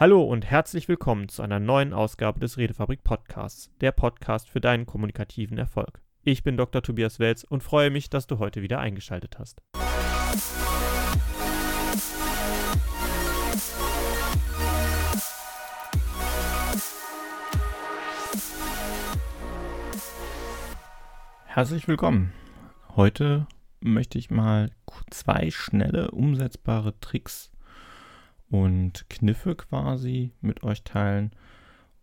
Hallo und herzlich willkommen zu einer neuen Ausgabe des Redefabrik Podcasts, der Podcast für deinen kommunikativen Erfolg. Ich bin Dr. Tobias Welz und freue mich, dass du heute wieder eingeschaltet hast. Herzlich willkommen. Heute möchte ich mal zwei schnelle umsetzbare Tricks und Kniffe quasi mit euch teilen.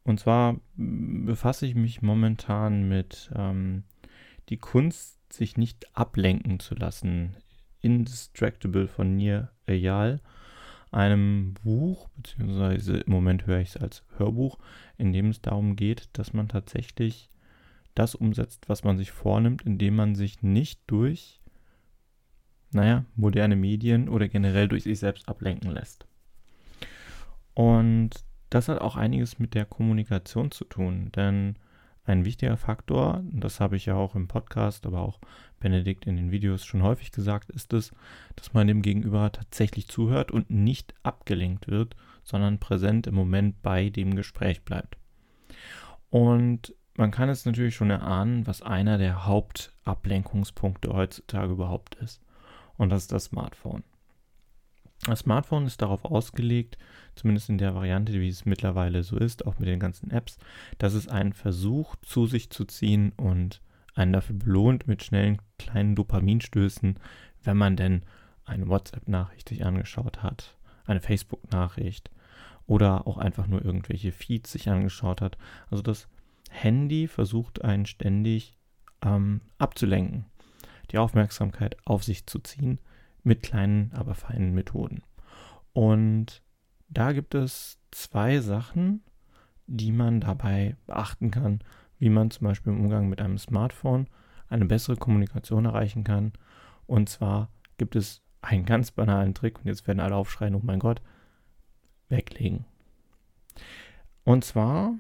Und zwar befasse ich mich momentan mit ähm, die Kunst, sich nicht ablenken zu lassen. Indistractable von Nir Eyal, einem Buch, beziehungsweise im Moment höre ich es als Hörbuch, in dem es darum geht, dass man tatsächlich das umsetzt, was man sich vornimmt, indem man sich nicht durch, naja, moderne Medien oder generell durch sich selbst ablenken lässt. Und das hat auch einiges mit der Kommunikation zu tun, denn ein wichtiger Faktor, das habe ich ja auch im Podcast, aber auch Benedikt in den Videos schon häufig gesagt, ist es, dass man dem Gegenüber tatsächlich zuhört und nicht abgelenkt wird, sondern präsent im Moment bei dem Gespräch bleibt. Und man kann es natürlich schon erahnen, was einer der Hauptablenkungspunkte heutzutage überhaupt ist. Und das ist das Smartphone. Das Smartphone ist darauf ausgelegt, zumindest in der Variante, wie es mittlerweile so ist, auch mit den ganzen Apps, dass es einen Versuch zu sich zu ziehen und einen dafür belohnt mit schnellen kleinen Dopaminstößen, wenn man denn eine WhatsApp-Nachricht sich angeschaut hat, eine Facebook-Nachricht oder auch einfach nur irgendwelche Feeds sich angeschaut hat. Also das Handy versucht einen ständig ähm, abzulenken, die Aufmerksamkeit auf sich zu ziehen mit kleinen, aber feinen Methoden. Und da gibt es zwei Sachen, die man dabei beachten kann, wie man zum Beispiel im Umgang mit einem Smartphone eine bessere Kommunikation erreichen kann. Und zwar gibt es einen ganz banalen Trick, und jetzt werden alle aufschreien, oh mein Gott, weglegen. Und zwar,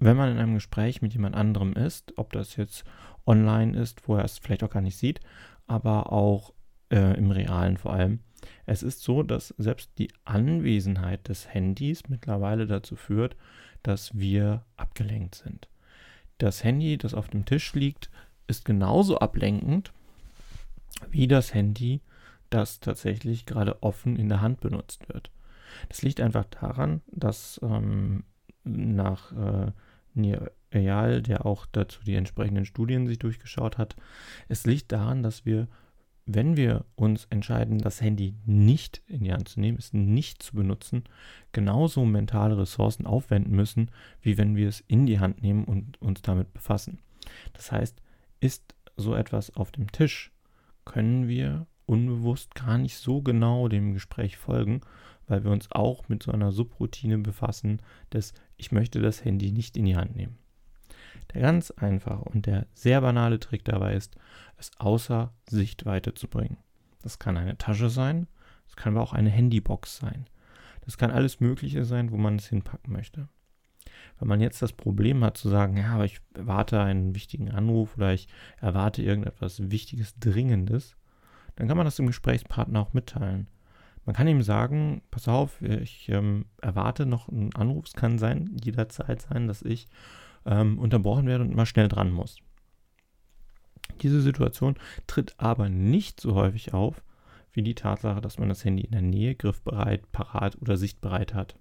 wenn man in einem Gespräch mit jemand anderem ist, ob das jetzt online ist, wo er es vielleicht auch gar nicht sieht, aber auch äh, im realen vor allem. Es ist so, dass selbst die Anwesenheit des Handys mittlerweile dazu führt, dass wir abgelenkt sind. Das Handy, das auf dem Tisch liegt, ist genauso ablenkend wie das Handy, das tatsächlich gerade offen in der Hand benutzt wird. Das liegt einfach daran, dass ähm, nach äh, Nir Eyal, der auch dazu die entsprechenden Studien sich durchgeschaut hat, es liegt daran, dass wir wenn wir uns entscheiden, das Handy nicht in die Hand zu nehmen, es nicht zu benutzen, genauso mentale Ressourcen aufwenden müssen, wie wenn wir es in die Hand nehmen und uns damit befassen. Das heißt, ist so etwas auf dem Tisch, können wir unbewusst gar nicht so genau dem Gespräch folgen, weil wir uns auch mit so einer Subroutine befassen, dass ich möchte das Handy nicht in die Hand nehmen. Der ganz einfache und der sehr banale Trick dabei ist, es außer Sichtweite zu bringen. Das kann eine Tasche sein, das kann aber auch eine Handybox sein. Das kann alles Mögliche sein, wo man es hinpacken möchte. Wenn man jetzt das Problem hat zu sagen, ja, aber ich erwarte einen wichtigen Anruf oder ich erwarte irgendetwas Wichtiges, Dringendes, dann kann man das dem Gesprächspartner auch mitteilen. Man kann ihm sagen, pass auf, ich ähm, erwarte noch einen Anruf. Es kann sein, jederzeit sein, dass ich ähm, unterbrochen werde und immer schnell dran muss. Diese Situation tritt aber nicht so häufig auf wie die Tatsache, dass man das Handy in der Nähe, griffbereit, parat oder sichtbereit hat.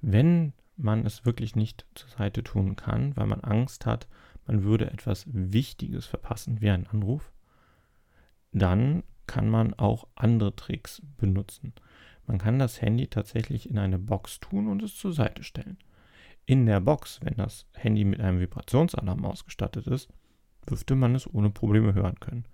Wenn man es wirklich nicht zur Seite tun kann, weil man Angst hat, man würde etwas Wichtiges verpassen, wie ein Anruf, dann kann man auch andere Tricks benutzen. Man kann das Handy tatsächlich in eine Box tun und es zur Seite stellen. In der Box, wenn das Handy mit einem Vibrationsalarm ausgestattet ist, dürfte man es ohne Probleme hören können.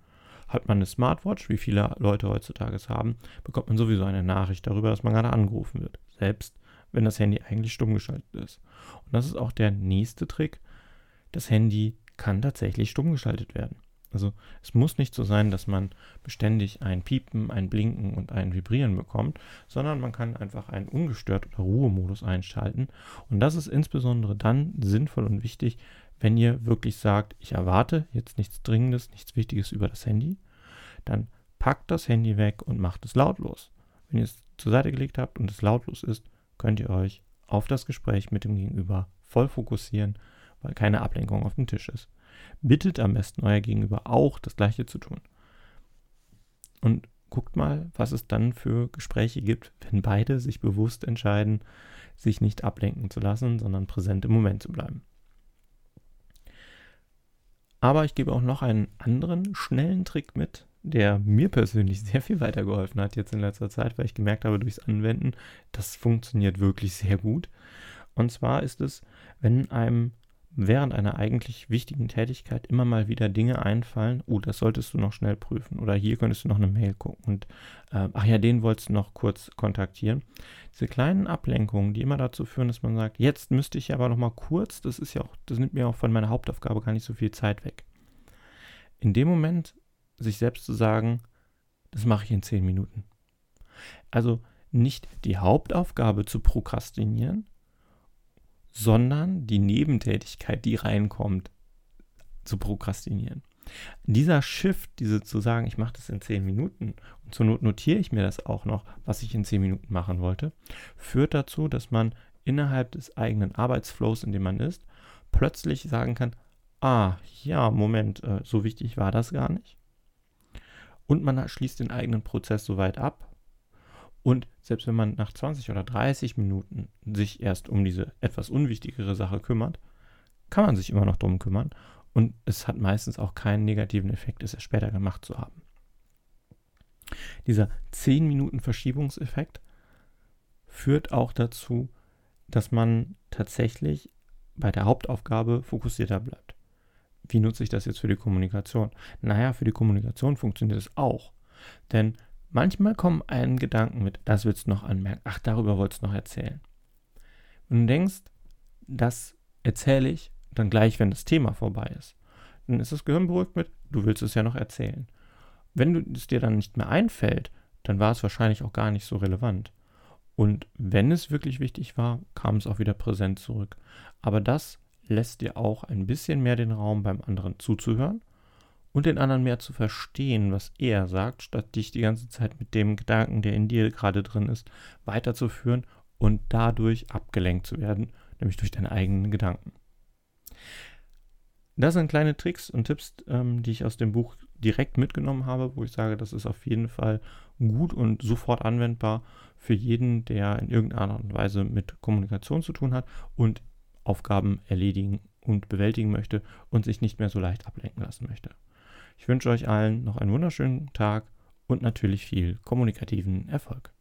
Hat man eine Smartwatch, wie viele Leute heutzutage es haben, bekommt man sowieso eine Nachricht darüber, dass man gerade angerufen wird. Selbst wenn das Handy eigentlich stumm geschaltet ist. Und das ist auch der nächste Trick. Das Handy kann tatsächlich stumm geschaltet werden. Also es muss nicht so sein, dass man beständig ein Piepen, ein Blinken und ein Vibrieren bekommt, sondern man kann einfach einen ungestört oder Ruhemodus einschalten. Und das ist insbesondere dann sinnvoll und wichtig, wenn ihr wirklich sagt, ich erwarte jetzt nichts Dringendes, nichts Wichtiges über das Handy, dann packt das Handy weg und macht es lautlos. Wenn ihr es zur Seite gelegt habt und es lautlos ist, könnt ihr euch auf das Gespräch mit dem Gegenüber voll fokussieren, weil keine Ablenkung auf dem Tisch ist. Bittet am besten euer Gegenüber auch, das Gleiche zu tun. Und guckt mal, was es dann für Gespräche gibt, wenn beide sich bewusst entscheiden, sich nicht ablenken zu lassen, sondern präsent im Moment zu bleiben. Aber ich gebe auch noch einen anderen schnellen Trick mit, der mir persönlich sehr viel weitergeholfen hat jetzt in letzter Zeit, weil ich gemerkt habe durchs Anwenden, das funktioniert wirklich sehr gut. Und zwar ist es, wenn einem während einer eigentlich wichtigen Tätigkeit immer mal wieder Dinge einfallen, oh, das solltest du noch schnell prüfen oder hier könntest du noch eine Mail gucken und äh, ach ja, den wolltest du noch kurz kontaktieren. Diese kleinen Ablenkungen, die immer dazu führen, dass man sagt, jetzt müsste ich aber noch mal kurz, das ist ja auch, das nimmt mir auch von meiner Hauptaufgabe gar nicht so viel Zeit weg. In dem Moment sich selbst zu sagen, das mache ich in zehn Minuten. Also nicht die Hauptaufgabe zu prokrastinieren, sondern die Nebentätigkeit, die reinkommt, zu prokrastinieren. Dieser Shift, diese zu sagen, ich mache das in zehn Minuten und zur Not notiere ich mir das auch noch, was ich in zehn Minuten machen wollte, führt dazu, dass man innerhalb des eigenen Arbeitsflows, in dem man ist, plötzlich sagen kann, ah, ja, Moment, äh, so wichtig war das gar nicht. Und man schließt den eigenen Prozess soweit ab, und selbst wenn man nach 20 oder 30 Minuten sich erst um diese etwas unwichtigere Sache kümmert, kann man sich immer noch darum kümmern. Und es hat meistens auch keinen negativen Effekt, es erst später gemacht zu haben. Dieser 10 Minuten Verschiebungseffekt führt auch dazu, dass man tatsächlich bei der Hauptaufgabe fokussierter bleibt. Wie nutze ich das jetzt für die Kommunikation? Naja, für die Kommunikation funktioniert es auch. Denn Manchmal kommen einen Gedanken mit, das willst du noch anmerken, ach, darüber wolltest du noch erzählen. Und du denkst, das erzähle ich dann gleich, wenn das Thema vorbei ist. Dann ist das Gehirn beruhigt mit, du willst es ja noch erzählen. Wenn es dir dann nicht mehr einfällt, dann war es wahrscheinlich auch gar nicht so relevant. Und wenn es wirklich wichtig war, kam es auch wieder präsent zurück. Aber das lässt dir auch ein bisschen mehr den Raum beim anderen zuzuhören und den anderen mehr zu verstehen, was er sagt, statt dich die ganze Zeit mit dem Gedanken, der in dir gerade drin ist, weiterzuführen und dadurch abgelenkt zu werden, nämlich durch deine eigenen Gedanken. Das sind kleine Tricks und Tipps, ähm, die ich aus dem Buch direkt mitgenommen habe, wo ich sage, das ist auf jeden Fall gut und sofort anwendbar für jeden, der in irgendeiner Art und Weise mit Kommunikation zu tun hat und Aufgaben erledigen und bewältigen möchte und sich nicht mehr so leicht ablenken lassen möchte. Ich wünsche euch allen noch einen wunderschönen Tag und natürlich viel kommunikativen Erfolg.